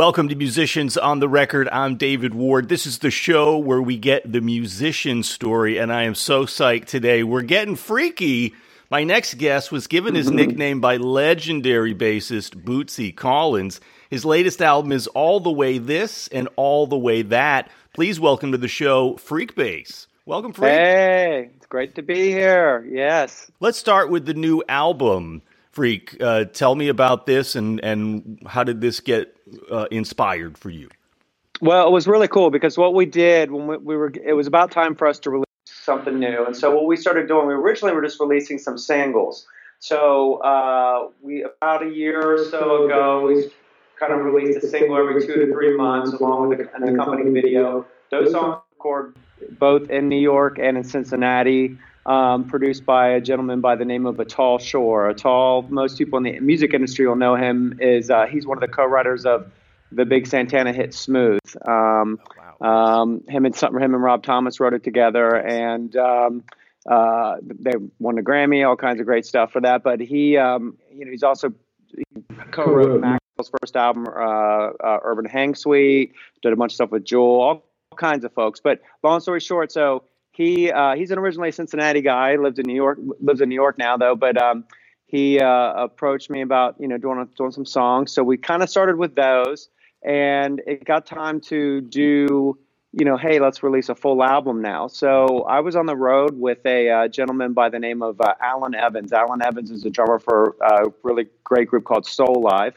Welcome to Musicians on the Record. I'm David Ward. This is the show where we get the musician story, and I am so psyched today. We're getting freaky. My next guest was given his mm-hmm. nickname by legendary bassist Bootsy Collins. His latest album is All the Way This and All the Way That. Please welcome to the show Freak Bass. Welcome, Freak. Hey, it's great to be here. Yes. Let's start with the new album. Freak, uh, tell me about this and, and how did this get uh, inspired for you? Well, it was really cool because what we did when we, we, were, it was about time for us to release something new. And so what we started doing, we originally were just releasing some singles. So uh, we about a year or so ago, we kind of released a single every two to three months along with an accompanying video. Those songs recorded both in New York and in Cincinnati um, produced by a gentleman by the name of Itaal Shur. Itaal, most people in the music industry will know him. Is uh, he's one of the co-writers of the big Santana hit "Smooth." Um, oh, wow. um, him and him and Rob Thomas wrote it together, and um, uh, they won a Grammy, all kinds of great stuff for that. But he, um, you know, he's also he co-wrote Maxwell's first album, uh, uh, Urban Hang Suite. Did a bunch of stuff with Jewel, all kinds of folks. But long story short, so he uh, he's an originally Cincinnati guy. Lives in New York. Lives in New York now though. But um, he uh, approached me about you know doing doing some songs. So we kind of started with those, and it got time to do you know hey let's release a full album now. So I was on the road with a uh, gentleman by the name of uh, Alan Evans. Alan Evans is a drummer for a really great group called Soulive,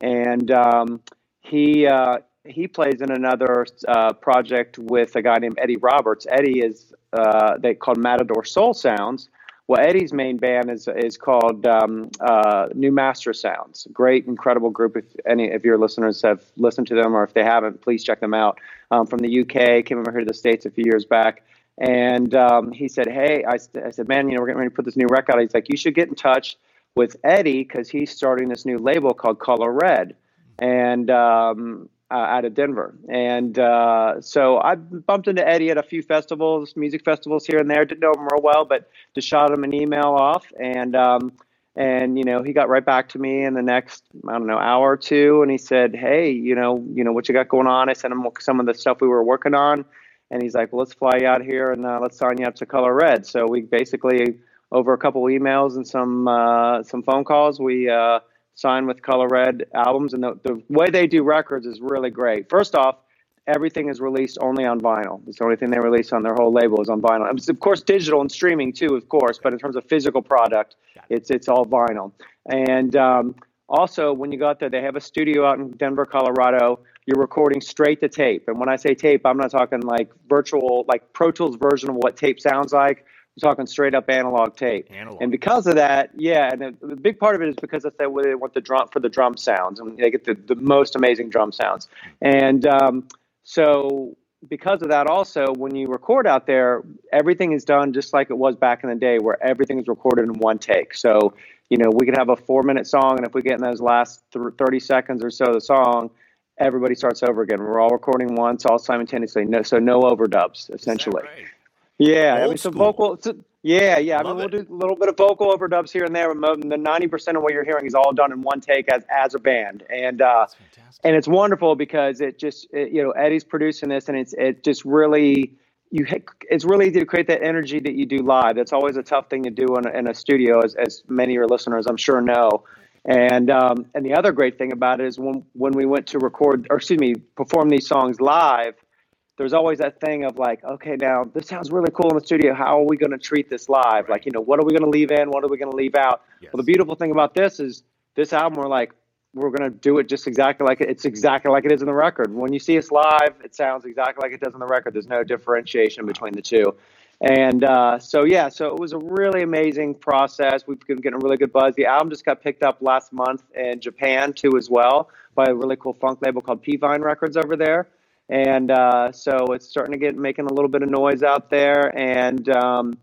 and um, he uh, he plays in another uh, project with a guy named Eddie Roberts. Eddie is uh, they called Matador Soul Sounds. Well, Eddie's main band is is called um, uh, New Mastersounds. Great, incredible group. If any of your listeners have listened to them, or if they haven't, please check them out. Um, from the UK, came over here to the states a few years back, and um, he said, "Hey," I, I said, "Man, you know, we're getting ready to put this new record out." He's like, "You should get in touch with Eddie because he's starting this new label called Color Red." And um, uh, out of Denver. And uh, so I bumped into Eddie at a few festivals, music festivals here and there. Didn't know him real well, but just shot him an email off, and um, and you know he got right back to me in the next I don't know hour or two, and he said, "Hey, you know, you know what you got going on?" I sent him some of the stuff we were working on, and he's like, "Well, let's fly you out here and uh, let's sign you up to Color Red." So we basically over a couple emails and some uh, some phone calls, we uh, signed with Color Red Albums, and the, the way they do records is really great. First off, everything is released only on vinyl. It's the only thing they release on their whole label is on vinyl. It's of course digital and streaming too, of course, but in terms of physical product, it's it's all vinyl. And um, also, when you go out there, they have a studio out in Denver, Colorado. You're recording straight to tape, and when I say tape, I'm not talking like virtual, like Pro Tools version of what tape sounds like. We're talking straight up analog tape. Analog. And because of that, yeah, and the, the, big part of it is because that's that way they want the drum for the drum sounds, and they get the, the most amazing drum sounds. And um, so because of that, also when you record out there, everything is done just like it was back in the day, where everything is recorded in one take. So you know we could have a four minute song, and if we get in those last th- thirty seconds or so of the song, everybody starts over again. We're all recording once, all simultaneously. No, so no overdubs, essentially. Yeah, Old I mean, some vocal. Yeah, yeah. I mean, we'll do a little bit of vocal overdubs here and there. But the ninety percent of what you're hearing is all done in one take as as a band, and uh, and it's wonderful because it just it, you know Eddie's producing this, and it's it just really you it's really to create that energy that you do live. That's always a tough thing to do in a, in a studio, as as many of your listeners I'm sure know. And um, and the other great thing about it is when when we went to record or excuse me perform these songs live there's always that thing of like, okay, now this sounds really cool in the studio. How are we going to treat this live? Like, you know, what are we going to leave in? What are we going to leave out? Yes. Well, the beautiful thing about this is this album, we're like, we're going to do it just exactly like it. It's exactly like it is in the record. When you see us live, it sounds exactly like it does in the record. There's no differentiation between the two. And uh, so, yeah, so it was a really amazing process. We've been getting a really good buzz. The album just got picked up last month in Japan, too, as well, by a really cool funk label called P Vine Records over there and uh, so it's starting to get making a little bit of noise out there. And um,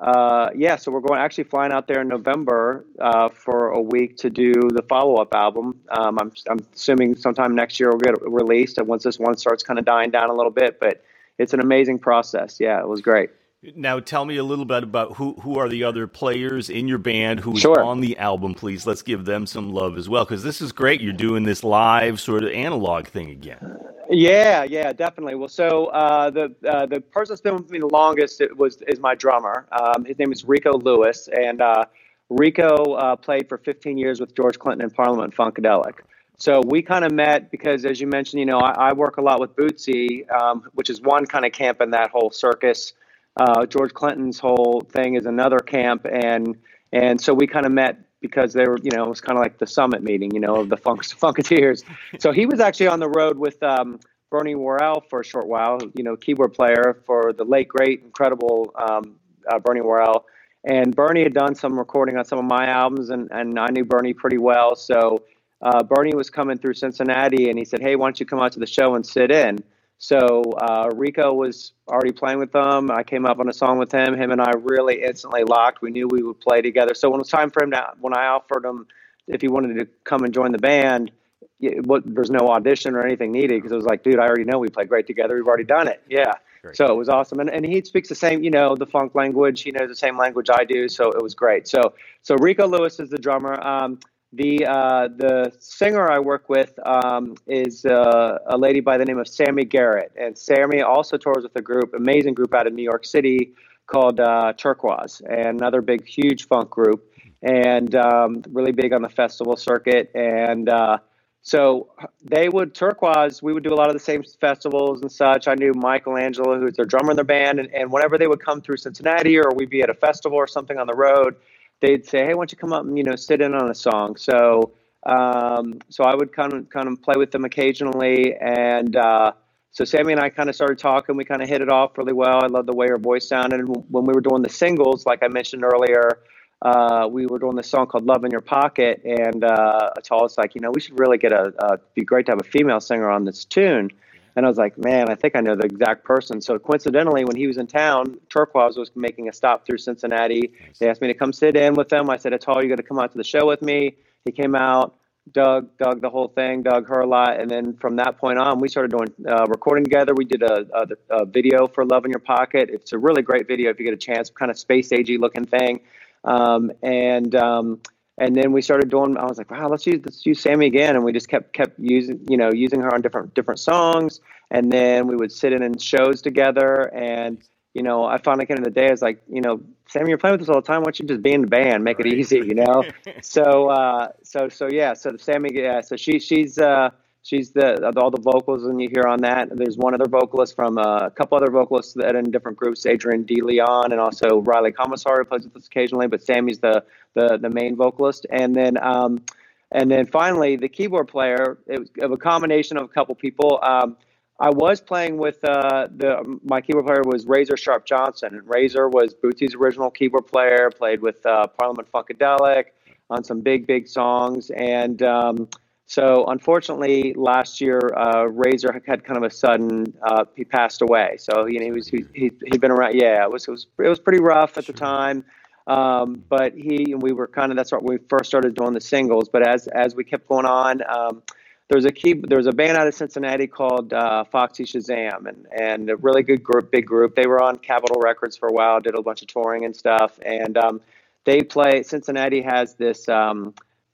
uh, yeah, so we're going actually flying out there in November uh, for a week to do the follow up album. Um, I'm, I'm assuming sometime next year we'll get released, and once this one starts kind of dying down a little bit, but it's an amazing process. Yeah, it was great. Now, tell me a little bit about who who are the other players in your band who is sure. on the album, please. Let's give them some love as well because this is great. You're doing this live sort of analog thing again. Yeah, yeah, definitely. Well, so uh, the uh, the person that's been with me the longest was is my drummer. Um, his name is Rico Lewis, and uh, Rico uh, played for 15 years with George Clinton in Parliament Funkadelic. So we kind of met because, as you mentioned, you know, I, I work a lot with Bootsy, um, which is one kind of camp in that whole circus. Uh, George Clinton's whole thing is another camp, and and so we kind of met because they were, you know, it was kind of like the summit meeting, you know, of the funk, Funketeers. So he was actually on the road with um, Bernie Worrell for a short while, you know, keyboard player for the late great, incredible um, uh, Bernie Worrell. And Bernie had done some recording on some of my albums, and, and I knew Bernie pretty well. So uh, Bernie was coming through Cincinnati, and he said, "Hey, why don't you come out to the show and sit in?" So uh, Rico was already playing with them. I came up on a song with him. Him and I really instantly locked. We knew we would play together. So when it was time for him to, when I offered him if he wanted to come and join the band, there's no audition or anything needed because it was like, dude, I already know we play great together. We've already done it. Yeah. Great. So it was awesome. And, and he speaks the same, you know, the funk language. He knows the same language I do. So it was great. So, so Rico Lewis is the drummer. Um, the uh, the singer I work with um, is uh, a lady by the name of Sammi Garett, and Sammi also tours with a group, amazing group out of New York City called uh, Turkuaz, and another big, huge funk group, and um, really big on the festival circuit. And uh, so they would Turkuaz. We would do a lot of the same festivals and such. I knew Michelangelo, who's their drummer in their band, and, and whenever they would come through Cincinnati or we'd be at a festival or something on the road they'd say, "Hey, why don't you come up and you know sit in on a song?" So um, so I would kind of kind of play with them occasionally, and uh, so Sammi and I kind of started talking. We kind of hit it off really well. I love the way her voice sounded. And when we were doing the singles, like I mentioned earlier, uh, we were doing this song called "Love in Your Pocket," and uh, Itaal like, you know, we should really get a. Uh, be great to have a female singer on this tune. And I was like, man, I think I know the exact person. So coincidentally, when he was in town, Turkuaz was making a stop through Cincinnati. They asked me to come sit in with them. I said, Itaal, you got to come out to the show with me. He came out. Doug, Doug, the whole thing, Doug her a lot, and then from that point on, we started doing uh, recording together. We did a, a, a, video for "Love in Your Pocket." It's a really great video if you get a chance, kind of space agey looking thing, um, and um, and then we started doing i was like wow let's use let's use sammi again. And we just kept kept using you know using her on different different songs. And then we would sit in in shows together. And you know i finally came to the day i was like you know sammi you're playing with us all the time. Why don't you just be in the band make right. it easy you know? So uh so so yeah. So sammi yeah. So she she's uh she's the all the vocals and you hear on that. There's one other vocalist from uh, a couple other vocalists that in different groups, Adrian De Leon and also Riley Commissar plays with us occasionally, but Sammi's the the the main vocalist. And then um, and then finally the keyboard player. It was of a combination of a couple people. Um, I was playing with uh, the my keyboard player was Razor Sharp Johnson, and Razor was Bootsy's original keyboard player. Played with uh, Parliament Funkadelic on some big big songs, and um, so unfortunately, last year, uh, Razor had kind of a sudden. Uh, he passed away. So you know, he was he, he had been around. Yeah, it was it was it was pretty rough at the time. Um, but he and we were kind of that's what we first started doing the singles. But as as we kept going on, um, there was a key there was a band out of Cincinnati called uh, Foxy Shazam, and and a really good group, big group. They were on Capitol Records for a while, did a bunch of touring and stuff, and um, they play. Cincinnati has this. Um,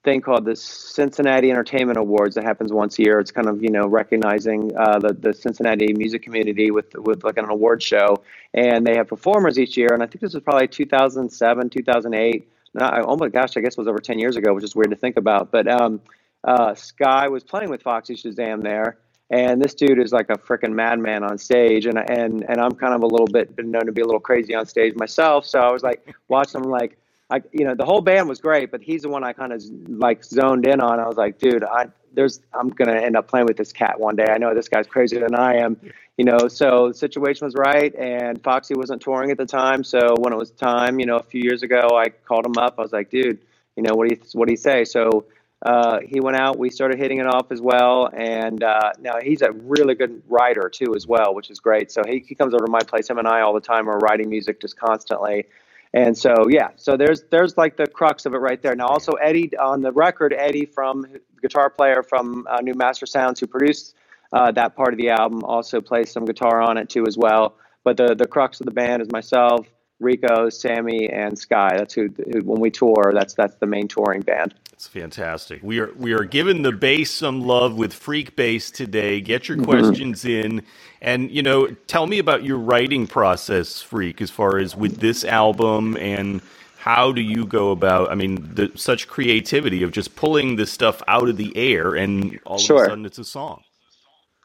thing called the Cincinnati Entertainment Awards that happens once a year. It's kind of you know recognizing uh, the the Cincinnati music community with with like an award show, and they have performers each year. And I think this was probably 2007, 2008. Not, oh my gosh, I guess it was over 10 years ago, which is weird to think about. But um, uh, Sky was playing with Foxy Shazam there. And this dude is like a freaking madman on stage, and and and I'm kind of a little bit been known to be a little crazy on stage myself. So I was like watching him like I, you know, the whole band was great, but he's the one I kind of like zoned in on. I was like, dude, I there's I'm gonna end up playing with this cat one day. I know this guy's crazier than I am, you know. So the situation was right, and Foxy wasn't touring at the time. So when it was time, you know, a few years ago, I called him up. I was like, dude, you know, what do you what do you say? So uh, he went out. We started hitting it off as well, and uh, now he's a really good writer too, as well, which is great. So he, he comes over to my place. Him and I all the time are writing music just constantly. And so, yeah, so there's there's like the crux of it right there. Now, also Eddie on the record, Eddie from guitar player from uh, New Mastersounds, who produced uh, that part of the album, also plays some guitar on it too as well. but the the crux of the band is myself, Rico, Sammi, and Sky. That's who, who, when we tour. That's that's the main touring band. It's fantastic. We are we are giving the bass some love with Freak Bass today. Get your mm-hmm. questions in, and you know, tell me about your writing process, Freak, as far as with this album and how do you go about? I mean, the, such creativity of just pulling this stuff out of the air, and all sure. of a sudden it's a song.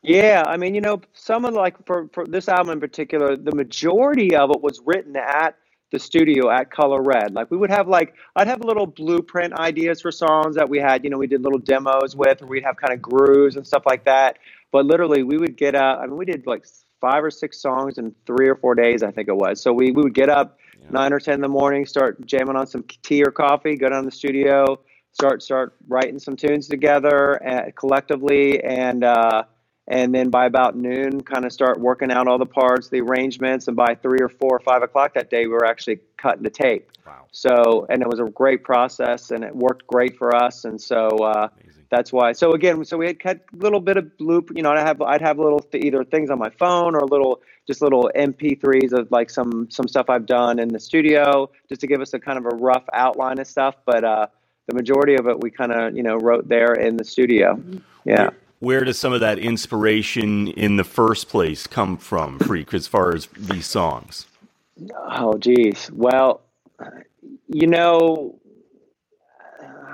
Yeah, I mean, you know, some of like for for this album in particular, the majority of it was written at the studio at Color Red. Like we would have like I'd have little blueprint ideas for songs that we had, you know, we did little demos with, or we'd have kind of grooves and stuff like that. But literally, we would get up. I mean, we did like five or six songs in three or four days, I think it was. So we we would get up yeah. nine or ten in the morning, start jamming on some tea or coffee, go down to the studio, start start writing some tunes together uh, collectively, and uh, and then by about noon kind of start working out all the parts the arrangements and by three or four or five o'clock that day we were actually cutting the tape. Wow. so and it was a great process and it worked great for us and so uh, that's why so again so we had cut a little bit of loop you know i'd have i'd have little th- either things on my phone or little just little mp3s of like some some stuff i've done in the studio just to give us a kind of a rough outline of stuff but uh the majority of it we kind of you know wrote there in the studio. Yeah where does some of that inspiration in the first place come from, Freak, as far as these songs? Oh, geez. Well, you know,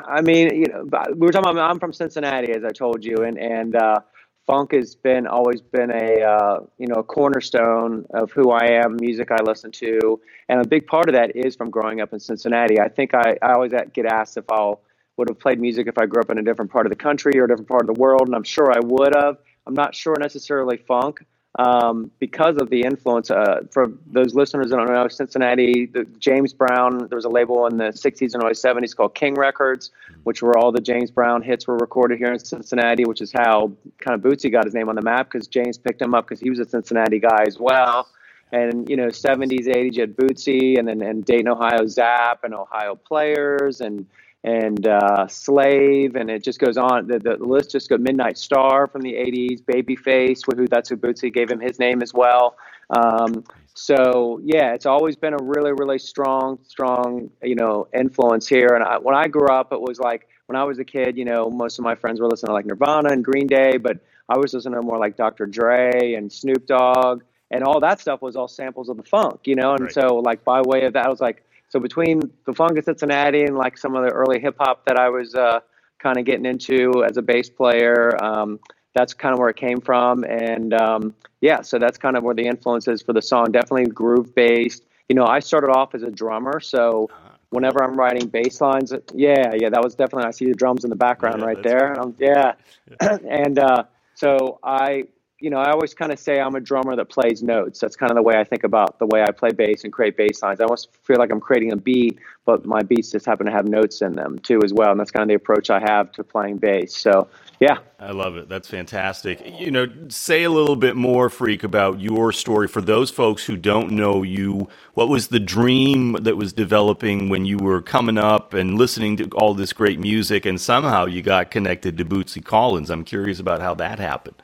I mean, you know, we were talking about. I'm from Cincinnati, as I told you, and and uh, funk has been always been a uh, you know a cornerstone of who I am, music I listen to, and a big part of that is from growing up in Cincinnati. I think I, I always get asked if I'll would have played music if I grew up in a different part of the country or a different part of the world, and I'm sure I would have. I'm not sure necessarily funk um, because of the influence. Uh, for those listeners that don't know, Cincinnati, the James Brown, there was a label in the 60s and early 70s called King Records, which were all the James Brown hits were recorded here in Cincinnati, which is how kind of Bootsy got his name on the map because James picked him up because he was a Cincinnati guy as well. And you know, 70s, 80s, you had Bootsy, and then and Dayton, Ohio, Zapp, and Ohio Players, and and uh, Slave, and it just goes on. The, the list just goes Midnight Star from the 80s, Babyface, who that's who Bootsy gave him his name as well. Um, so yeah, it's always been a really, really strong, strong, you know, influence here. And I, when I grew up, it was like when I was a kid, you know, most of my friends were listening to like Nirvana and Green Day, but I was listening to more like Dr. Dre and Snoop Dogg, and all that stuff was all samples of the funk, you know. And right. so like by way of that, I was like so between the funk of Cincinnati and like some of the early hip hop that I was uh, kind of getting into as a bass player, um, that's kind of where it came from. And um, yeah, so that's kind of where the influence is for the song. Definitely groove based. You know, I started off as a drummer, so whenever I'm writing bass lines, yeah, yeah, that was definitely. I see the drums in the background yeah, right there. Um, yeah, yeah. and uh, so I you know, I always kind of say I'm a drummer that plays notes. That's kind of the way I think about the way I play bass and create bass lines. I almost feel like I'm creating a beat, but my beats just happen to have notes in them too as well. And that's kind of the approach I have to playing bass. So, yeah. I love it. That's fantastic. You know, say a little bit more, Freak, about your story for those folks who don't know you. What was the dream that was developing when you were coming up and listening to all this great music and somehow you got connected to Bootsy Collins? I'm curious about how that happened.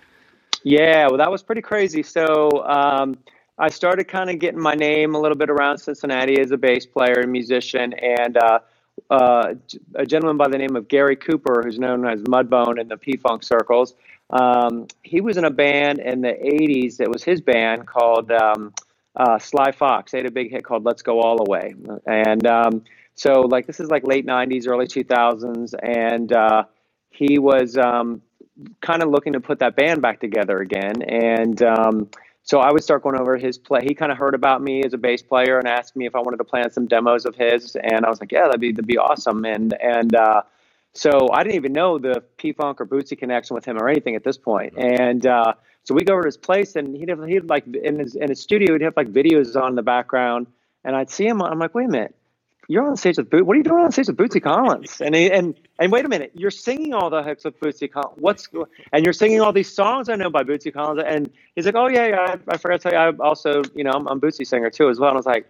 Yeah, well, that was pretty crazy. So um, I started kind of getting my name a little bit around Cincinnati as a bass player and musician, and uh, uh, a gentleman by the name of Gary Cooper, who's known as Mudbone in the P Funk circles. Um, he was in a band in the '80s. It was his band called um, uh, Sly Fox. They had a big hit called "Let's Go All the Way," and um, so like this is like late '90s, early 2000s, and uh, he was um, kind of looking to put that band back together again. And um, so I would start going over his play. He kind of heard about me as a bass player and asked me if I wanted to play on some demos of his. And I was like, yeah, that'd be that'd be awesome. And and uh, so I didn't even know the P Funk or Bootsy connection with him or anything at this point. And uh, so we go over to his place, and he'd have, he'd like in his in his studio, he'd have like videos on in the background, and I'd see him. I'm like, wait a minute, you're on stage with Boot. What are you doing on stage with Bootsy Collins? And he, and and wait a minute, you're singing all the hits with Bootsy Collins. What's and you're singing all these songs I know by Bootsy Collins. And he's like, oh yeah, yeah. I, I forgot to tell you, I also, you know, I'm, I'm Bootsy singer too as well. And I was like,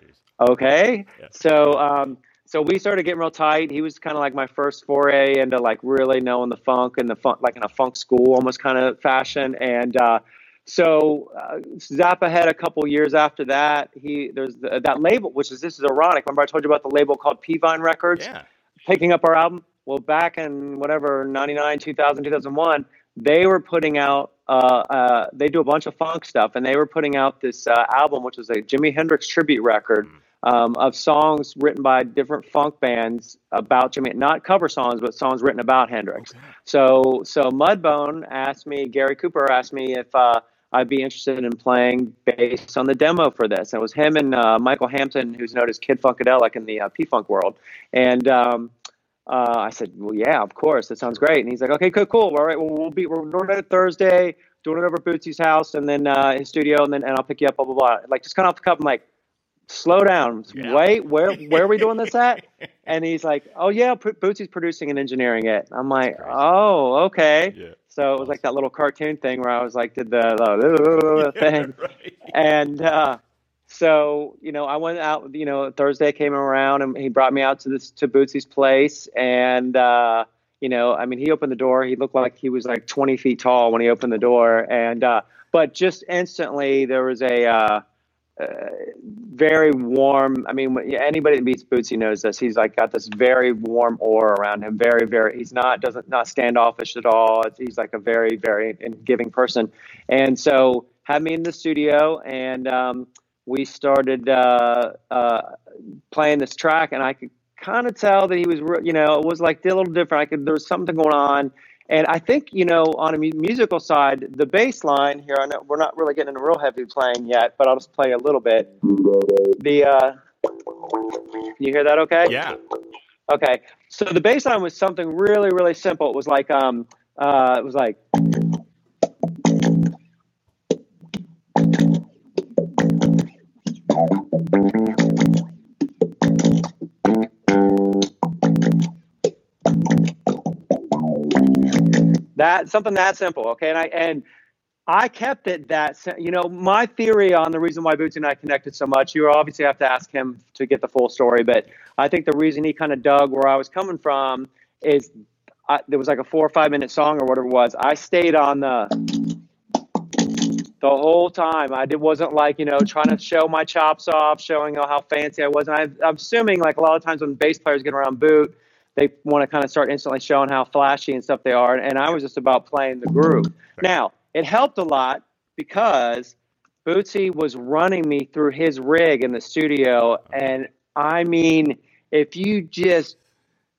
okay. Yeah. So um, so we started getting real tight. He was kind of like my first foray into like really knowing the funk and the funk, like in a funk school almost kind of fashion. And uh, so uh, Zappa had a couple years after that. He there's the, that label, which is this is ironic. Remember I told you about the label called P Vine Records, yeah. picking up our album. Well, back in whatever 99, 2000, 2001, they were putting out. Uh, uh, they do a bunch of funk stuff, and they were putting out this uh, album, which was a Jimi Hendrix tribute record. Mm um, of songs written by different funk bands about Jimmy, not cover songs, but songs written about Hendrix. Okay. So, so Mudbone asked me, Gary Cooper asked me if uh, I'd be interested in playing bass on the demo for this. And it was him and uh, Michael Hampton, who's known as Kid Funkadelic in the uh, P Funk world. And um, uh, I said, well, yeah, of course, that sounds great. And he's like, okay, cool, cool. All right, well, we'll be we're doing it Thursday, doing it over Bootsy's house, and then uh, his studio, and then and I'll pick you up, blah blah blah. Like just kind of off the cuff, I'm like slow down. Yeah. Wait, where where are we doing this at? And he's like, oh yeah, Bootsy's producing and engineering it. I'm like, oh okay. Yeah. So it was like that little cartoon thing where I was like, did the, the thing, right. and uh, so you know, I went out. You know, Thursday came around and he brought me out to this to Bootsy's place, and uh, you know, I mean, he opened the door. He looked like he was like 20 feet tall when he opened the door, and uh, but just instantly there was a uh, very warm. I mean, anybody that meets Bootsy knows this. He's like got this very warm aura around him. Very, very. He's not doesn't not standoffish at all. He's like a very, very giving person. And so had me in the studio, and um, we started uh, uh, playing this track, and I could kind of tell that he was, you know, it was like a little different. I could there was something going on and I think, you know, on a musical side, the bass line here, I know we're not really getting into real heavy playing yet, but I'll just play a little bit. The, uh, you hear that okay? Yeah. Okay. So the bass line was something really, really simple. It was like, um, uh, it was like, That something that simple, okay? And I and I kept it that you know my theory on the reason why Bootsy and I connected so much. You obviously have to ask him to get the full story, but I think the reason he kind of dug where I was coming from is I, there was like a four or five minute song or whatever it was. I stayed on the the whole time. I did, wasn't like you know trying to show my chops off, showing how fancy I was. And I, I'm assuming like a lot of times when bass players get around boot, they want to kind of start instantly showing how flashy and stuff they are. And I was just about playing the groove. Now, it helped a lot because Bootsy was running me through his rig in the studio. And I mean, if you just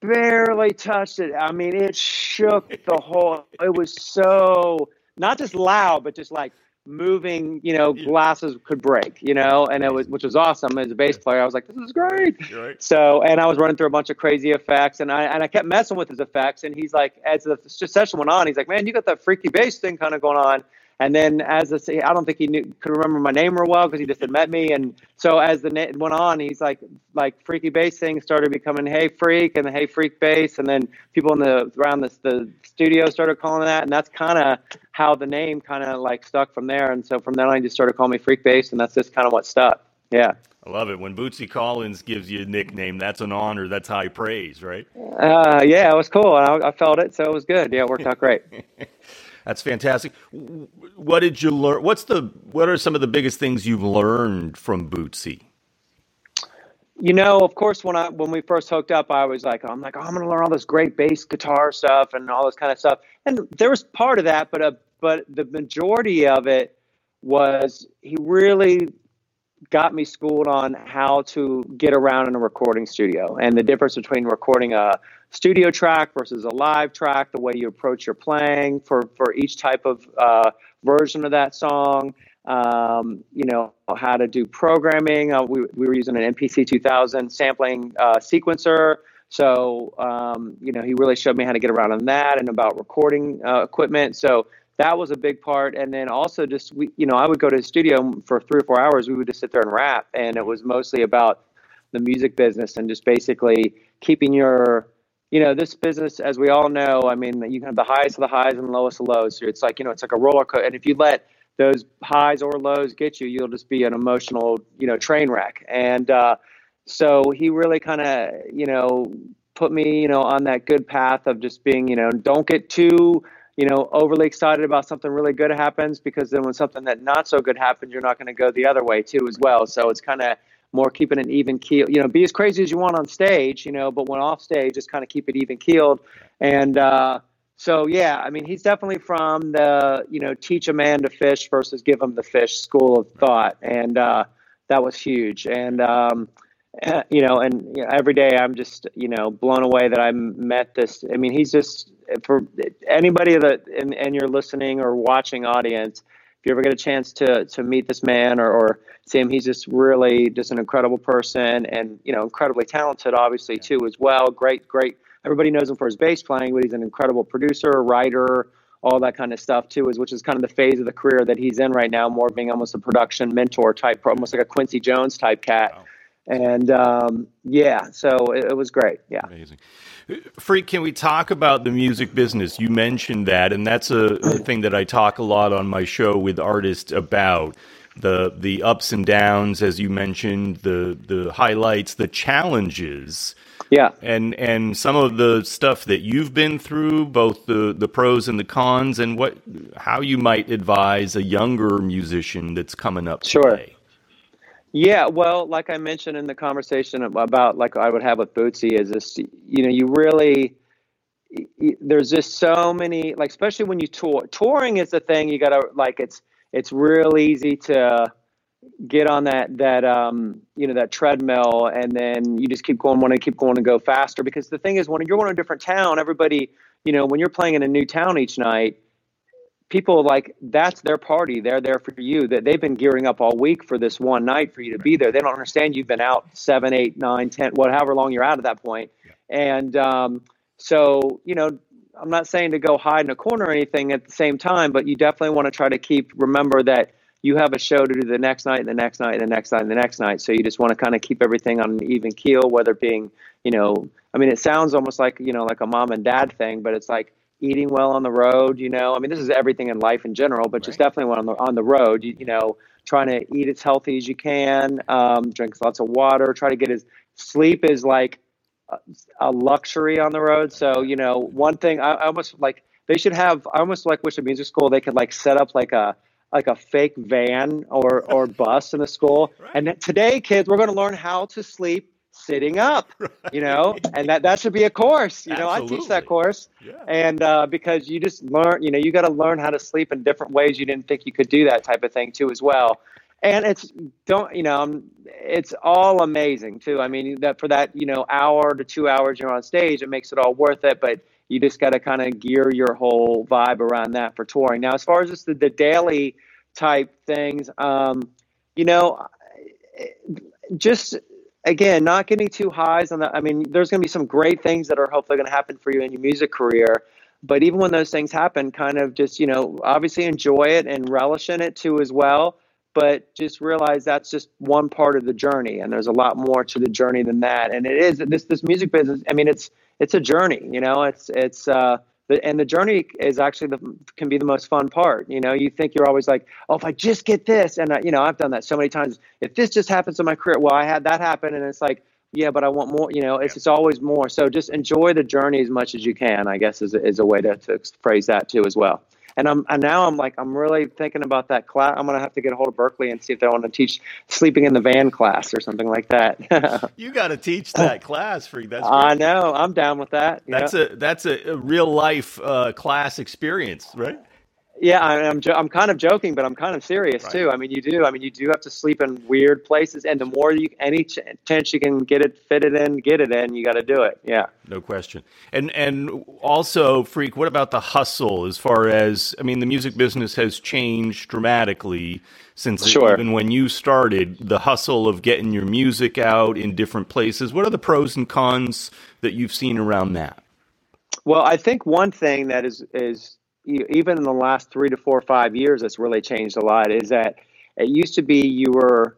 barely touched it, I mean, it shook the whole, it was so, not just loud, but just like moving, you know, glasses could break, you know, and it was, which was awesome as a bass player. I was like, this is great. Right. So, and I was running through a bunch of crazy effects and I, and I kept messing with his effects. And he's like, as the session went on, he's like, man, you got that freaky bass thing kind of going on. And then as the, I don't think he knew, could remember my name real well because he just had met me. And so as the net went on, he's like, like freaky bass thing started becoming Hey Freak and the Hey Freak bass. And then people in the, around the, the studio started calling that. And that's kind of how the name kind of like stuck from there. And so from then on, he just started calling me Freak Bass. And that's just kind of what stuck. Yeah. I love it. When Bootsy Collins gives you a nickname, that's an honor. That's high praise, right? Uh, yeah, it was cool. I, I felt it, so it was good. Yeah, it worked out great. That's fantastic. What did you learn? What's the what are some of the biggest things you've learned from Bootsy? You know, of course, when I when we first hooked up, I was like, I'm like, oh, I'm going to learn all this great bass guitar stuff and all this kind of stuff. And there was part of that, but uh, but the majority of it was he really got me schooled on how to get around in a recording studio and the difference between recording a studio track versus a live track, the way you approach your playing for, for each type of uh, version of that song, um, you know, how to do programming. Uh, we, we were using an MPC 2000 sampling uh, sequencer. So, um, you know, he really showed me how to get around on that and about recording uh, equipment. So that was a big part. And then also just, we, you know, I would go to the studio for three or four hours. We would just sit there and rap. And it was mostly about the music business and just basically keeping your you know, this business, as we all know, I mean, you can have the highest of the highs and the lowest of lows. So it's like, you know, it's like a roller coaster. And if you let those highs or lows get you, you'll just be an emotional, you know, train wreck. And uh, so he really kind of, you know, put me, you know, on that good path of just being, you know, don't get too, you know, overly excited about something really good happens because then when something that not so good happens, you're not going to go the other way too as well. So it's kind of more keeping an even keel. You know, be as crazy as you want on stage, you know, but when off stage, just kind of keep it even keeled. And uh, so, yeah, I mean, he's definitely from the you know teach a man to fish versus give him the fish school of thought, and uh, that was huge. And um, you know, and you know, every day I'm just you know blown away that I met this. I mean, he's just for anybody that and, and you're listening or watching audience. If you ever get a chance to to meet this man or, or see him, he's just really just an incredible person and you know incredibly talented, obviously too as well. Great, great. Everybody knows him for his bass playing, but he's an incredible producer, writer, all that kind of stuff too. Is which is kind of the phase of the career that he's in right now, more being almost a production mentor type, almost like a Quincy Jones type cat. Wow and um, yeah, so it, it, was great. Yeah, amazing. Freak, can we talk about the music business? You mentioned that, and that's a, a thing that I talk a lot on my show with artists about the the ups and downs, as you mentioned, the the highlights, the challenges. Yeah. And and some of the stuff that you've been through, both the the pros and the cons, and what how you might advise a younger musician that's coming up. Sure. Today. Yeah, well, like I mentioned in the conversation about like I would have with Bootsy, is this you know you really there's just so many like especially when you tour touring is the thing you gotta like it's it's real easy to get on that that um you know that treadmill and then you just keep going want to keep going and go faster because the thing is when you're going to a different town everybody you know when you're playing in a new town each night people like that's their party. They're there for you. That they've been gearing up all week for this one night for you to be there. They don't understand you've been out seven, eight, nine, ten, whatever long you're out at that point. And um, so, you know, I'm not saying to go hide in a corner or anything at the same time, but you definitely want to try to keep remember that you have a show to do the next night and the next night and the next night and the next night. So you just want to kind of keep everything on an even keel, whether being, you know, I mean, it sounds almost like, you know, like a mom and dad thing, but it's like eating well on the road. You know, I mean, this is everything in life in general, but right. just definitely on the on the road. You, you, know, trying to eat as healthy as you can, um, drink lots of water, try to get as sleep is like a, a luxury on the road. So you know, one thing I, I almost like they should have. I almost like wish a music school they could like set up like a like a fake van or or bus in the school. Right. And today, kids, we're going to learn how to sleep sitting up, right. you know, and that, that should be a course. You Absolutely. know, I teach that course. Yeah. And uh, because you just learn, you know, you got to learn how to sleep in different ways you didn't think you could do that type of thing too, as well. And it's don't you know it's all amazing too. I mean that for that you know hour to two hours you're on stage, it makes it all worth it. But you just got to kind of gear your whole vibe around that for touring. Now, as far as just the, the daily type things, um, you know, just again, not getting too highs on that. I mean, there's going to be some great things that are hopefully going to happen for you in your music career. But even when those things happen, kind of just, you know, obviously enjoy it and relish in it too as well. But just realize that's just one part of the journey, and there's a lot more to the journey than that. And it is this this music business. I mean, it's it's a journey. You know, it's it's uh, and the journey is actually the can be the most fun part you know? You think you're always like oh if i just get this and I, you know i've done that so many times. If this just happens in my career well i had that happen and it's like yeah but i want more you know? It's, it's always more. So just enjoy the journey as much as you can i guess is, is a way to, to phrase that too as well and I'm and now I'm like I'm really thinking about that class. I'm gonna have to get a hold of Berklee and see if they want to teach sleeping in the van class or something like that. you got to teach that class, freak. That's I know. I'm down with that. That's a that's a, a real life uh, class experience, right? Yeah, I, I'm I'm kind of joking, but I'm kind of serious right. too. I mean, you do. I mean, you do have to sleep in weird places, and the more you any ch- chance you can get it fitted in, get it in, you got to do it. Yeah, no question. And and also, freak. What about the hustle? As far as I mean, the music business has changed dramatically since sure. even when you started. The hustle of getting your music out in different places. What are the pros and cons that you've seen around that? Well, I think one thing that is is even in the last three to four or five years, it's really changed a lot. Is that it used to be you were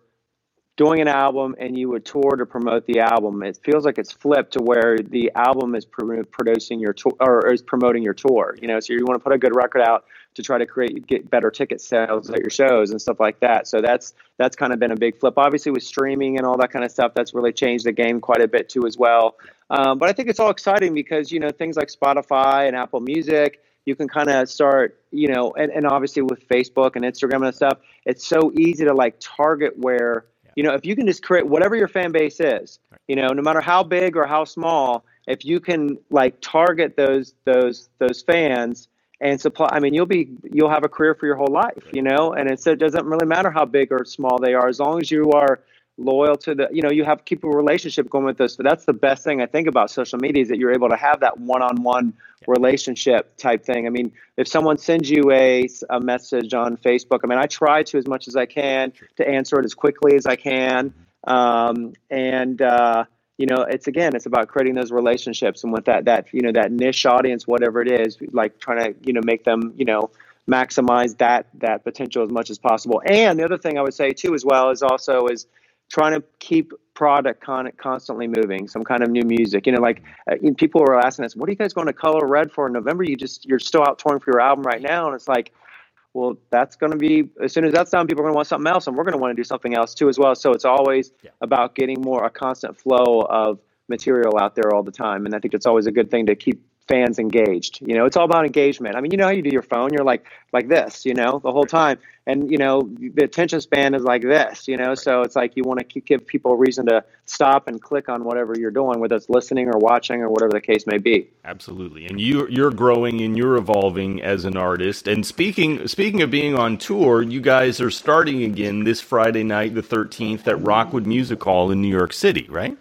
doing an album and you would tour to promote the album. It feels like it's flipped to where the album is producing your tour or is promoting your tour. You know, so you want to put a good record out to try to create get better ticket sales at your shows and stuff like that. So that's that's kind of been a big flip. Obviously, with streaming and all that kind of stuff, that's really changed the game quite a bit too as well. Um, but I think it's all exciting because you know things like Spotify and Apple Music you can kind of start, you know, and, and obviously with Facebook and Instagram and stuff, it's so easy to like target where, you know, if you can just create whatever your fan base is, you know, no matter how big or how small, if you can like target those those those fans and supply i mean you'll be you'll have a career for your whole life you know and it doesn't really matter how big or small they are as long as you are loyal to the you know you have keep a relationship going with this but that's the best thing i think about social media is that you're able to have that one-on-one relationship type thing. I mean if someone sends you a, a message on facebook i mean i try to as much as i can to answer it as quickly as i can. Um, and uh, you know it's again it's about creating those relationships and with that that you know that niche audience whatever it is like trying to you know make them you know maximize that that potential as much as possible. And the other thing i would say too as well is also is trying to keep product con- constantly moving, some kind of new music. You know, like uh, people were asking us, "What are you guys going to Color Red for in November? You just you're still out touring for your album right now," and it's like, well, that's going to be as soon as that's done, people are going to want something else, and we're going to want to do something else too as well. So it's always yeah. about getting more a constant flow of material out there all the time, and I think it's always a good thing to keep fans engaged. You know, it's all about engagement. I mean, you know how you do your phone, you're like like this, you know, the whole time. And you know, the attention span is like this, you know, so it's like you want to give people a reason to stop and click on whatever you're doing, whether it's listening or watching or whatever the case may be. Absolutely. And you you're growing and you're evolving as an artist. And speaking speaking of being on tour, you guys are starting again this Friday night, the 13th at Rockwood Music Hall in New York City, right?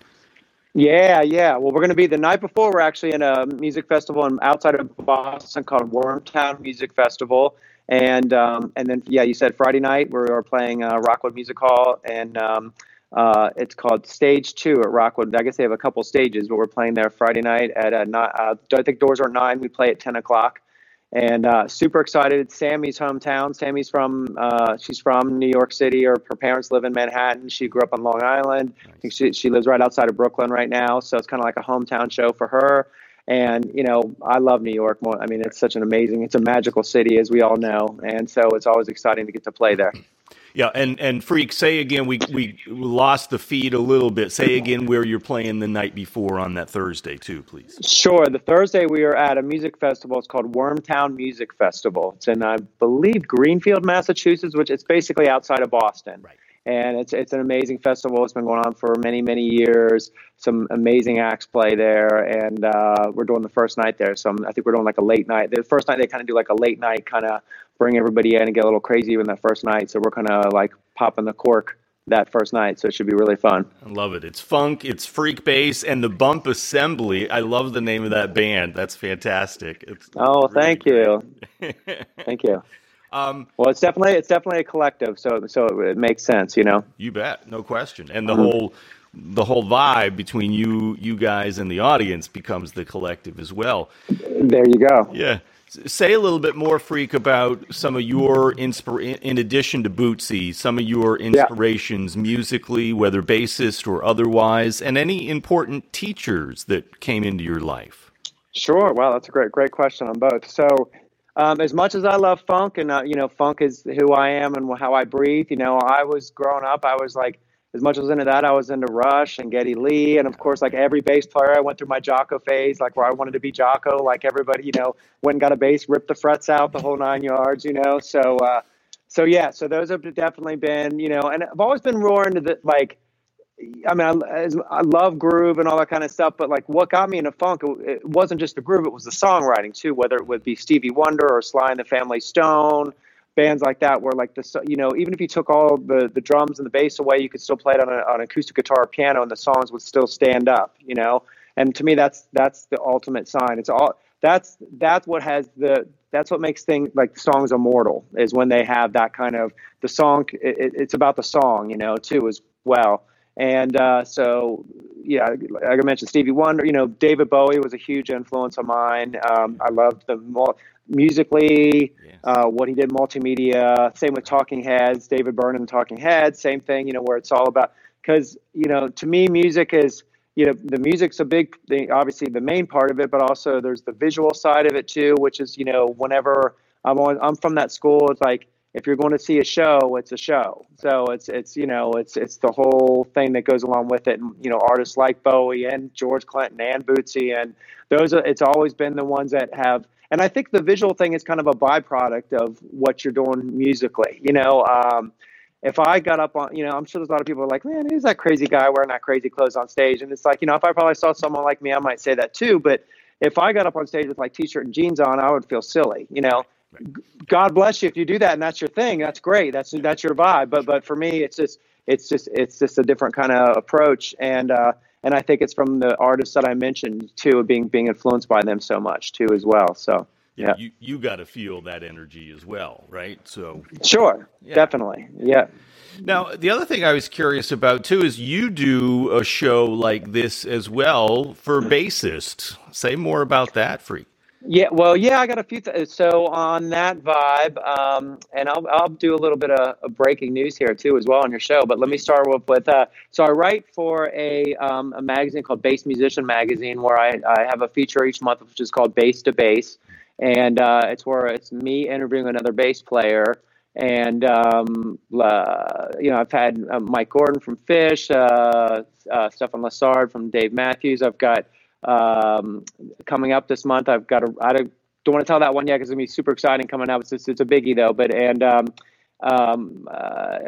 Yeah, yeah. Well, we're going to be the night before. We're actually in a music festival outside of Boston called Wormtown Music Festival, and um, and then yeah, you said Friday night we are playing uh, Rockwood Music Hall, and um, uh, it's called Stage Two at Rockwood. I guess they have a couple stages, but we're playing there Friday night at uh, not, uh, I think doors are nine. We play at ten o'clock, and uh, super excited. Sammi's hometown. Sammi's from uh, she's from New York City, or her parents live in Manhattan. She grew up on Long Island. Nice. I think she she lives right outside of Brooklyn right now, so it's kind of like a hometown show for her. And you know, I love New York. More, I mean, it's such an amazing, it's a magical city, as we all know, and so it's always exciting to get to play there. Yeah, and and freak, say again. We we lost the feed a little bit. Say again where you're playing the night before on that Thursday too, please. Sure. The Thursday we are at a music festival. It's called Wormtown Music Festival. It's in I believe Greenfield, Massachusetts, which it's basically outside of Boston. Right and it's it's an amazing festival. It's been going on for many many years. Some amazing acts play there, and uh, we're doing the first night there. So I think we're doing like a late night. The first night they kind of do like a late night, kind of bring everybody in and get a little crazy even that first night. So we're kind of like popping the cork that first night. So it should be really fun. I love it. It's funk, it's freak bass, and the Bump Assembly. I love the name of that band. That's fantastic. It's oh, really thank great. you, thank you. Um, well, it's definitely it's definitely a collective, so so it makes sense, you know. You bet, no question. And the mm-hmm. whole the whole vibe between you you guys and the audience becomes the collective as well. There you go. Yeah. Say a little bit more, Freak, about some of your inspir. In addition to Bootsy, some of your inspirations yeah. musically, whether bassist or otherwise, and any important teachers that came into your life. Sure. Wow, that's a great, great question on both. So, um, as much as I love funk and uh, you know funk is who I am and how I breathe. You know, I was growing up. I was like as much as into that, I was into Rush and Geddy Lee, and of course, like every bass player, I went through my Jaco phase, like where I wanted to be Jaco, Like everybody, you know, went and got a bass, ripped the frets out, the whole nine yards. You know, so uh, so yeah, so those have definitely been, you know, and I've always been roaring to the like I mean, I, I, love groove and all that kind of stuff, but like what got me into funk, it wasn't just the groove, it was the songwriting too, whether it would be Stevie Wonder or Sly and the Family Stone, bands like that, where like the, you know, even if you took all the, the drums and the bass away, you could still play it on, a, on an acoustic guitar or piano and the songs would still stand up, you know? And to me, that's, that's the ultimate sign. It's all, that's, that's what has the, that's what makes things like songs immortal is when they have that kind of, the song, it, it's about the song, you know, too, as well. And uh, so, yeah, like I mentioned, Stevie Wonder, you know, David Bowie was a huge influence of mine. Um, I loved the musically, yes. uh, what he did multimedia. Same with Talking Heads, David Byrne and Talking Heads. Same thing, you know, where it's all about because you know to me music is you know the music's a big thing, obviously the main part of it, but also there's the visual side of it too, which is you know whenever I'm on, I'm from that school, it's like if you're going to see a show, it's a show. So it's it's you know it's it's the whole thing that goes along with it. And, you know, artists like Bowie and George Clinton and Bootsy and those are it's always been the ones that have. And I think the visual thing is kind of a byproduct of what you're doing musically. You know, um, if I got up on, you know, I'm sure there's a lot of people are like, man, who's that crazy guy wearing that crazy clothes on stage? And it's like, you know, if I probably saw someone like me, I might say that too. But if I got up on stage with like t-shirt and jeans on, I would feel silly, you know. God bless you if you do that and that's your thing. That's great. That's that's your vibe. But but for me, it's just it's just it's just a different kind of approach, and uh, and I think it's from the artists that I mentioned too, being being influenced by them so much too as well. So yeah, you you got to feel that energy as well, right? So sure, yeah. definitely, yeah. Now, the other thing I was curious about too is you do a show like this as well for bassists. Say more about that, Freak. Yeah, well, yeah, I got a few. Th- so on that vibe, um, and I'll I'll do a little bit of, of, breaking news here too as well on your show. But let me start with with uh, so I write for a um, a magazine called Bass Musician Magazine, where I I have a feature each month which is called Bass to Bass, and uh, it's where it's me interviewing another bass player. And um, uh, you know, I've had uh, Mike Gordon from Phish, uh, uh, Stefan Lessard from Dave Matthews. I've got um, coming up this month. I've got a, I don't want to tell that one yet because it's gonna be super exciting coming up. It's it's a biggie though. But and um, um, uh,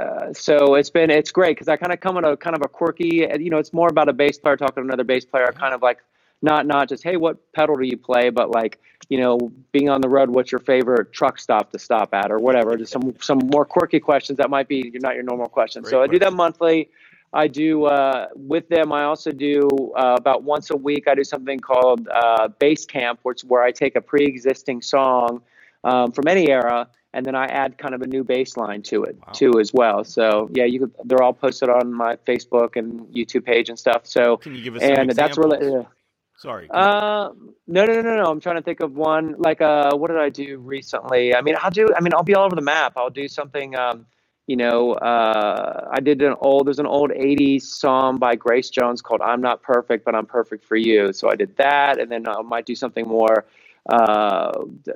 uh, so it's been it's great because I kind of come in a kind of a quirky. You know, it's more about a bass player talking to another bass player, kind of like not not just hey, what pedal do you play, but like you know, being on the road, what's your favorite truck stop to stop at, or whatever. Just some some more quirky questions that might be you're not your normal questions. Great so. I do that monthly. I do uh, with them. I also do uh, about once a week. I do something called uh, Bass Camp, which where I take a pre-existing song um, from any era and then I add kind of a new bass line to it wow. too as well. So yeah, you could, they're all posted on my Facebook and YouTube page and stuff. So can you give us and that's really. Sorry. Uh, no, no, no, no. I'm trying to think of one. Like, uh, what did I do recently? I mean, I'll do. I mean, I'll be all over the map. I'll do something. Um, you know, uh, I did an old, there's an old 80s song by Grace Jones called I'm Not Perfect, but I'm Perfect for You. So I did that. And then I might do something more, uh,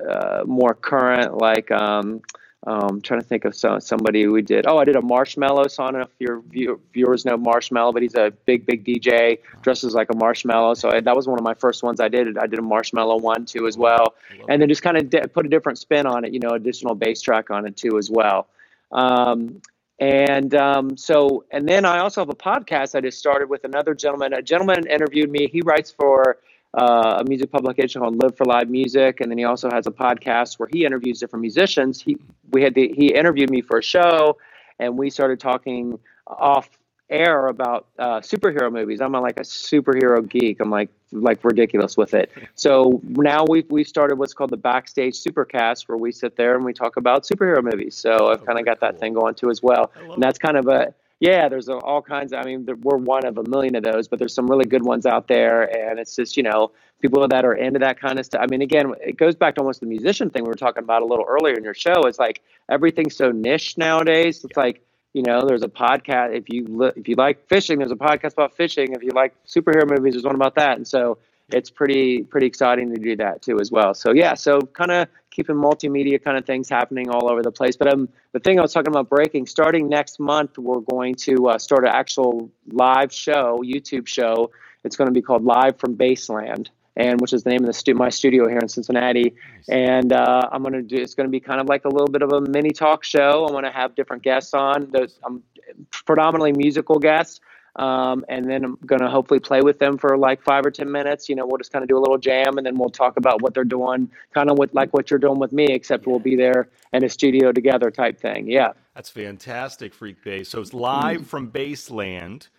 uh, more current, like, um, um, trying to think of some, somebody we did. Oh, I did a Marshmello song. if your view, viewers know Marshmello, but he's a big, big DJ, dresses like a marshmallow. So I, that was one of my first ones I did. I did a Marshmello one too as well, and then just kind of put a different spin on it. You know, additional bass track on it too as well. Um, and um, so, and then I also have a podcast I just started with another gentleman. A gentleman interviewed me. He writes for uh, a music publication called Live for Live Music, and then he also has a podcast where he interviews different musicians. He we had the, he interviewed me for a show, and we started talking off air about uh, superhero movies. I'm like a superhero geek. I'm like like ridiculous with it. So now we've we started what's called the backstage supercast, where we sit there and we talk about superhero movies. So I've kind of got cool. that thing going too as well. And that's kind of a yeah. There's a, all kinds. Of, I mean, we're one of a million of those, but there's some really good ones out there. And it's just you know people that are into that kind of stuff. I mean, again, it goes back to almost the musician thing we were talking about a little earlier in your show. It's like everything's so niche nowadays. It's yeah. like you know, there's a podcast. If you li- if you like fishing, there's a podcast about fishing. If you like superhero movies, there's one about that. And so it's pretty pretty exciting to do that too as well. So yeah, so kind of keeping multimedia kind of things happening all over the place. But um, the thing I was talking about breaking, starting next month, we're going to uh, start an actual live show, YouTube show. It's going to be called Live from Bassland and which is the name of the stu- my studio here in Cincinnati. And uh, I'm gonna do. It's gonna be kind of like a little bit of a mini talk show. I'm gonna have different guests on. Those I'm predominantly musical guests. Um, and then I'm gonna hopefully play with them for like five or ten minutes. You know, we'll just kind of do a little jam, and then we'll talk about what they're doing, kind of with like what you're doing with me, except we'll be there in a studio together, type thing. Yeah, that's fantastic, Freekbass. So it's live from Bassland.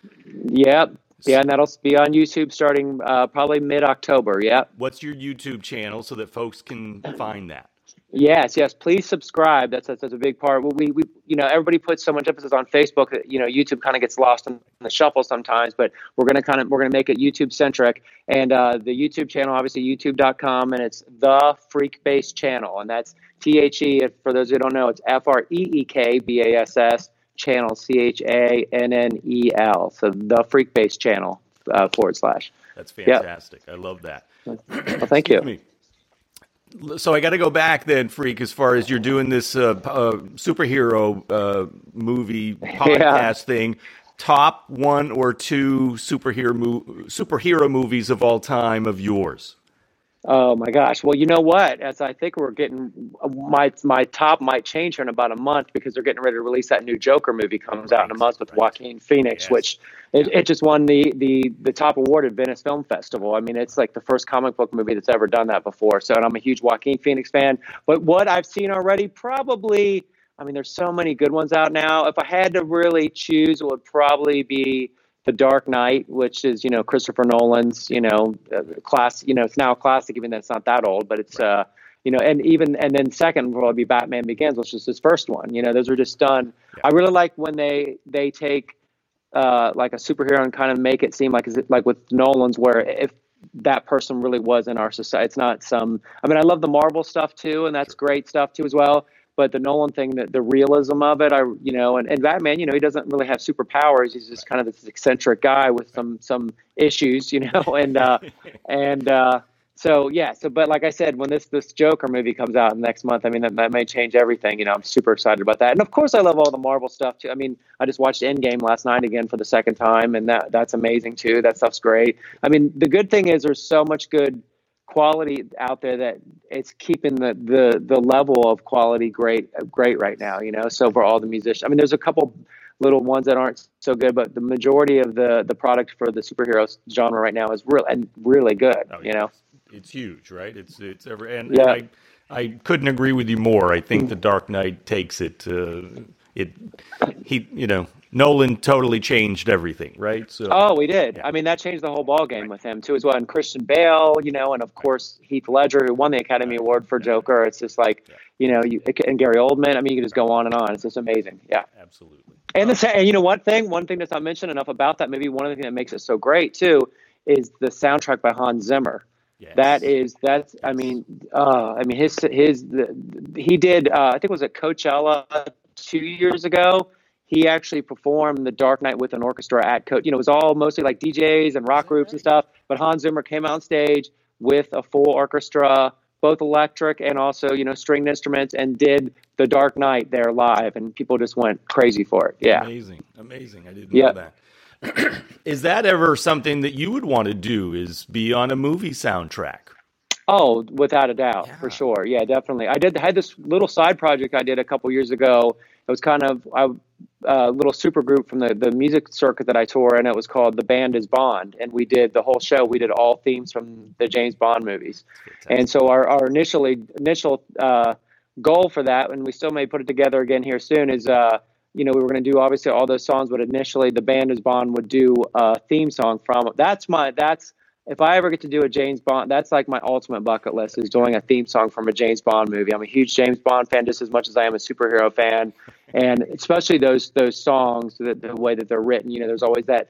Yep, yeah, and that'll be on YouTube starting uh, probably mid October. Yeah. What's your YouTube channel so that folks can find that? Yes, yes. Please subscribe. That's, that's, that's a big part. Well, we, we, you know, everybody puts so much emphasis on Facebook that you know YouTube kind of gets lost in the shuffle sometimes. But we're gonna kind of we're gonna make it YouTube centric. And uh, the YouTube channel, obviously, YouTube.com, and it's the Freekbass channel, and that's T H E. For those who don't know, it's F R E E K B A S S channel, C H A N N E L. So the Freekbass channel uh, forward slash. That's fantastic. Yep. I love that. Well, thank you. Me. So I got to go back then, freak. As far as you're doing this uh, uh, superhero uh, movie podcast yeah. thing, top one or two superhero mo- superhero movies of all time of yours. Oh my gosh! Well, you know what? As I think we're getting my my top might change here in about a month because they're getting ready to release that new Joker movie comes right. out in a month with right. Joaquin Phoenix, yes. which it, it, just won the, the the top award at Venice Film Festival. I mean, it's like the first comic book movie that's ever done that before. So, and I'm a huge Joaquin Phoenix fan. But what I've seen already, probably, I mean, there's so many good ones out now. If I had to really choose, it would probably be the Dark Knight, which is you know Christopher Nolan's you know uh, class. You know it's now a classic, even though it's not that old, but it's right. uh you know, and even and then second will be Batman Begins, which is his first one. You know, those are just done. Yeah. I really like when they they take uh, like a superhero and kind of make it seem like is it like with Nolan's where if that person really was in our society, it's not some. I mean, I love the Marvel stuff too, and that's sure. great stuff too as well but the Nolan thing, the, the realism of it, I you know, and, and Batman, you know, he doesn't really have superpowers. He's just kind of this eccentric guy with some some issues, you know, and uh, and uh, so yeah, so but like I said, when this this Joker movie comes out next month, I mean that, that may change everything. You know, I'm super excited about that, and of course, I love all the Marvel stuff too. I mean, I just watched Endgame last night again for the second time, and that that's amazing too. That stuff's great. I mean, the good thing is there's so much good quality out there that it's keeping the the the level of quality great great right now you know so for all the musicians. I mean there's a couple little ones that aren't so good but the majority of the the product for the superhero genre right now is real and really good oh, you know? it's huge right? It's it's ever and, yeah. And I, I couldn't agree with you more. I think the dark knight takes it uh, it he you know Nolan totally changed everything, right? So oh, we did. Yeah. I mean, that changed the whole ball game right. with him too, as well. And Christian Bale, you know, and of course Heath Ledger, who won the Academy Award for Joker. It's just like, yeah. you know, you and Gary Oldman. I mean, you can just go on and on. It's just amazing. Yeah, absolutely. And the and you know one thing, one thing that's not mentioned enough about that, maybe one of the things that makes it so great too, is the soundtrack by Hans Zimmer. Yes. That is that's I mean uh, I mean his his the, he did uh, I think it was at Coachella two years ago he actually performed the Dark Knight with an orchestra at Coach. You know, it was all mostly like DJs and rock groups and stuff. But Hans Zimmer came on stage with a full orchestra, both electric and also you know stringed instruments, and did the Dark Knight there live, and people just went crazy for it. Yeah, amazing, amazing. I didn't know that. is that ever something that you would want to do? Is be on a movie soundtrack? Oh, without a doubt, yeah. for sure. Yeah, definitely. I did had this little side project I did a couple years ago. It was kind of a little super group from the, the music circuit that I tour, and it was called The Band is Bond. And we did the whole show. We did all themes from the James Bond movies. And so our, our initially initial uh, goal for that, and we still may put it together again here soon, is uh, you know we were going to do obviously all those songs, but initially the Band is Bond would do a theme song from. That's my that's if I ever get to do a James Bond, that's like my ultimate bucket list is doing a theme song from a James Bond movie. I'm a huge James Bond fan just as much as I am a superhero fan, and especially those those songs, the, the way that they're written. You know, there's always that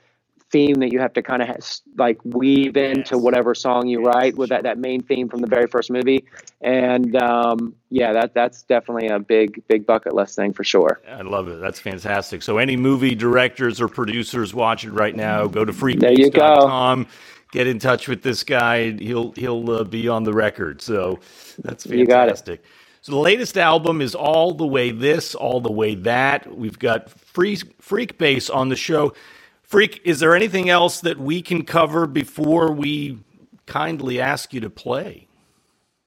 theme that you have to kind of like weave into yes. whatever song you yes, write with that, that main theme from the very first movie. And um, yeah, that that's definitely a big big bucket list thing for sure. I love it. That's fantastic. So any movie directors or producers watching right now, go to freekbass.com get in touch with this guy. He'll he'll uh, be on the record. So that's fantastic. You got it. So the latest album is all the way this, all the way that. We've got freak Freekbass on the show. Freak, is there anything else that we can cover before we kindly ask you to play?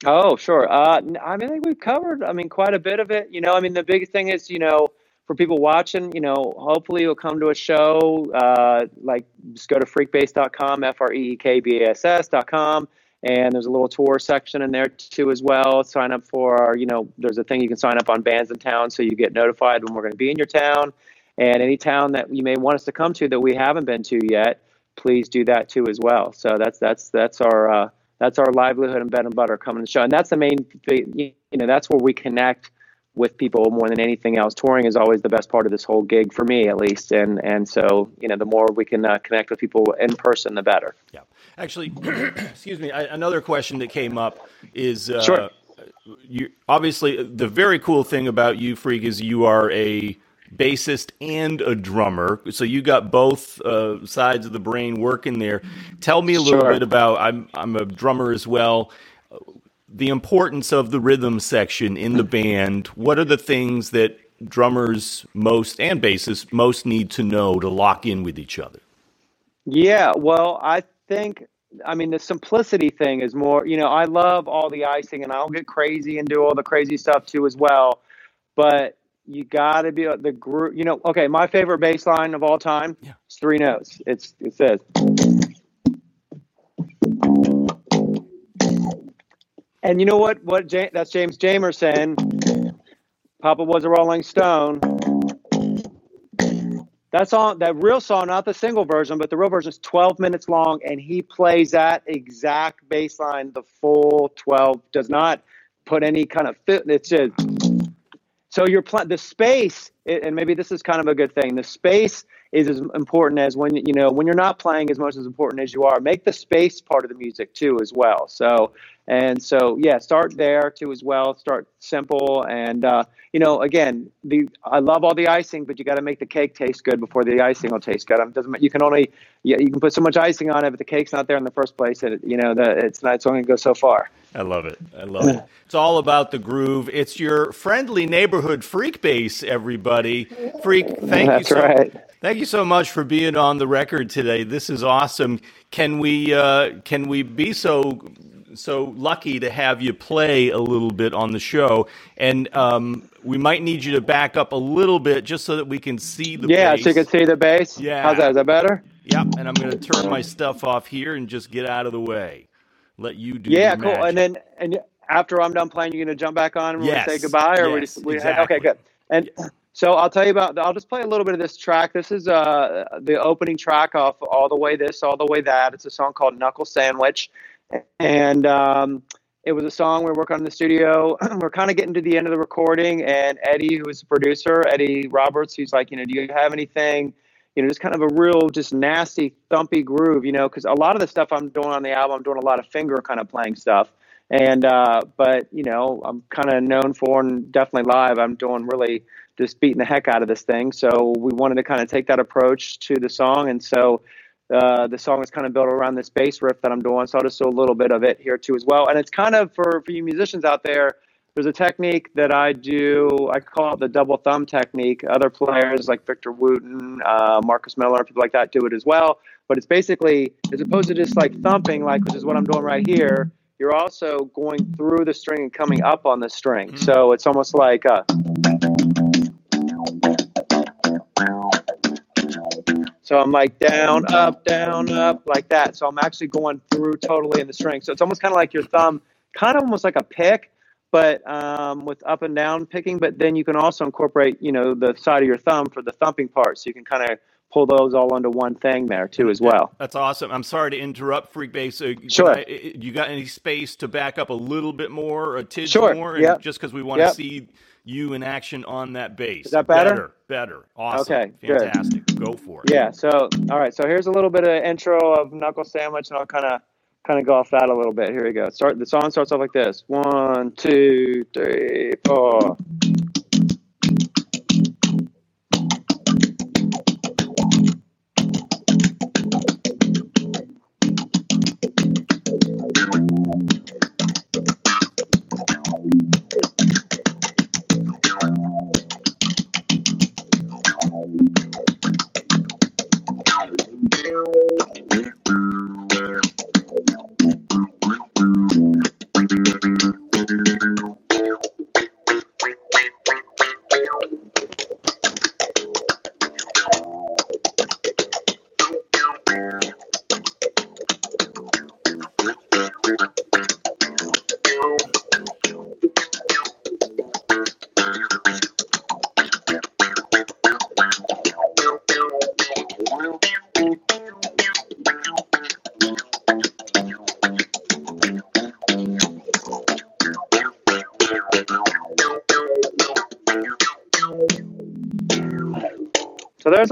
Oh, sure. Uh, I mean, I think we've covered. I mean, quite a bit of it. You know, I mean, the biggest thing is, you know, for people watching, you know, hopefully you'll come to a show. Uh, like just go to freekbass.com, F R E E K B A S S.com. And there's a little tour section in there too as well. Sign up for our, you know, there's a thing you can sign up on bands in town so you get notified when we're going to be in your town. And any town that you may want us to come to that we haven't been to yet, please do that too as well. So that's that's that's our uh, that's our livelihood and bread and butter coming to show. And that's the main, thing. you know, that's where we connect with people more than anything else. Touring is always the best part of this whole gig for me, at least. And and so you know, the more we can uh, connect with people in person, the better. Yeah, actually, excuse me. I, another question that came up is uh, sure. You obviously the very cool thing about you, Freak, is you are a bassist and a drummer. So you got both uh, sides of the brain working there. Tell me a little Sure. bit about. I'm I'm a drummer as well. The importance of the rhythm section in the band. What are the things that drummers most and bassists most need to know to lock in with each other? Yeah, well, I think I mean the simplicity thing is more, you know, I love all the icing and I'll get crazy and do all the crazy stuff too as well. But you got to be the group, you know, okay, my favorite bass line of all time Yeah. is three notes. It's it says And you know what what Ja- that's James Jamerson. Papa was a Rolling Stone. That song, that real song, not the single version, but the real version is 12 minutes long, and he plays that exact bass line the full 12. Does not put any kind of fit. It's just so you're pl- the space, and maybe this is kind of a good thing. The space is as important as when you know when you're not playing as much as important as you are. Make the space part of the music too as well. So and so yeah, start there too as well. Start simple and uh, you know again the I love all the icing, but you got to make the cake taste good before the icing will taste good. It doesn't you can only you, you can put so much icing on it, but the cake's not there in the first place. It, you know that it's not it's only going to go so far. I love it. I love it. It's all about the groove. It's your friendly neighborhood Freekbass, everybody. Freak, thank That's you so right. Thank you so much for being on the record today. This is awesome. Can we uh, can we be so so lucky to have you play a little bit on the show? And um, we might need you to back up a little bit just so that we can see the Yeah, bass. so you can see the bass. Yeah. how's that? Is that better? Yep. And I'm going to turn my stuff off here and just get out of the way. Let you do. Yeah, cool. And then and after I'm done playing, you're gonna jump back on and we're Yes, say goodbye, or we yes, just we exactly. okay, good. And so I'll tell you about. I'll just play a little bit of this track. This is uh the opening track off all the way this, all the way that. It's a song called Knuckle Sandwich, and um, it was a song we were working on in the studio. we're kind of getting to the end of the recording, and Eddie, who is the producer, Eddie Roberts, he's like, you know, do you have anything? you know, just kind of a real, just nasty, thumpy groove, you know, because a lot of the stuff I'm doing on the album, I'm doing a lot of finger kind of playing stuff. And, uh, but, you know, I'm kind of known for, and definitely live, I'm doing really just beating the heck out of this thing. So we wanted to kind of take that approach to the song. And so uh, the song is kind of built around this bass riff that I'm doing. So I'll just do a little bit of it here too as well. And it's kind of for, for you musicians out there, there's a technique that I do. I call it the double thumb technique. Other players like Victor Wooten, uh, Marcus Miller, people like that do it as well. But it's basically, as opposed to just like thumping, like which is what I'm doing right here, you're also going through the string and coming up on the string. Mhm. So it's almost like uh So I'm like down, up, down, up, like that. So I'm actually going through totally in the string. So it's almost kind of like your thumb, kind of almost like a pick, but um, with up and down picking. But then you can also incorporate, you know, the side of your thumb for the thumping part. So you can kind of pull those all into one thing there too, as well. That's awesome. I'm sorry to interrupt, Freekbass. Uh, Sure. I- you got any space to back up a little bit more, a tidge Sure. more, Yep. just because we want to Yep. see you in action on that bass. Is that better? Better. better. Awesome. Okay, good. Fantastic. Go for it. Yeah. So all right. So here's a little bit of intro of Knuckle Sandwich, and I'll kind of kind of go off that a little bit. Here we go. Start the song starts off like this: one, two, three, four.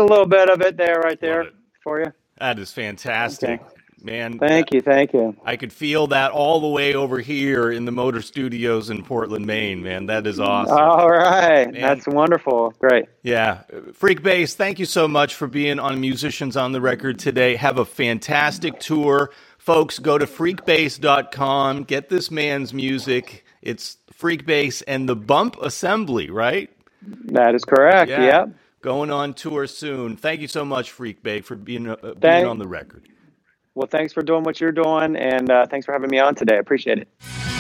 A little bit of it there, right there for you. That is fantastic. Okay. man. Thank you, thank you. I could feel that all the way over here in the Motor Studios in Portland, Maine, man. That is awesome. All right. Man. That's wonderful. Great. Yeah. Freekbass, thank you so much for being on Musicians on the Record today. Have a fantastic tour. Folks, go to freekbass.com, get this man's music. It's Freekbass and the Bump Assembly, right? That is correct. Yeah. Yep. Going on tour soon. Thank you so much, Freekbass, for being, uh, being on the record. Well, thanks for doing what you're doing, and uh, thanks for having me on today. I appreciate it.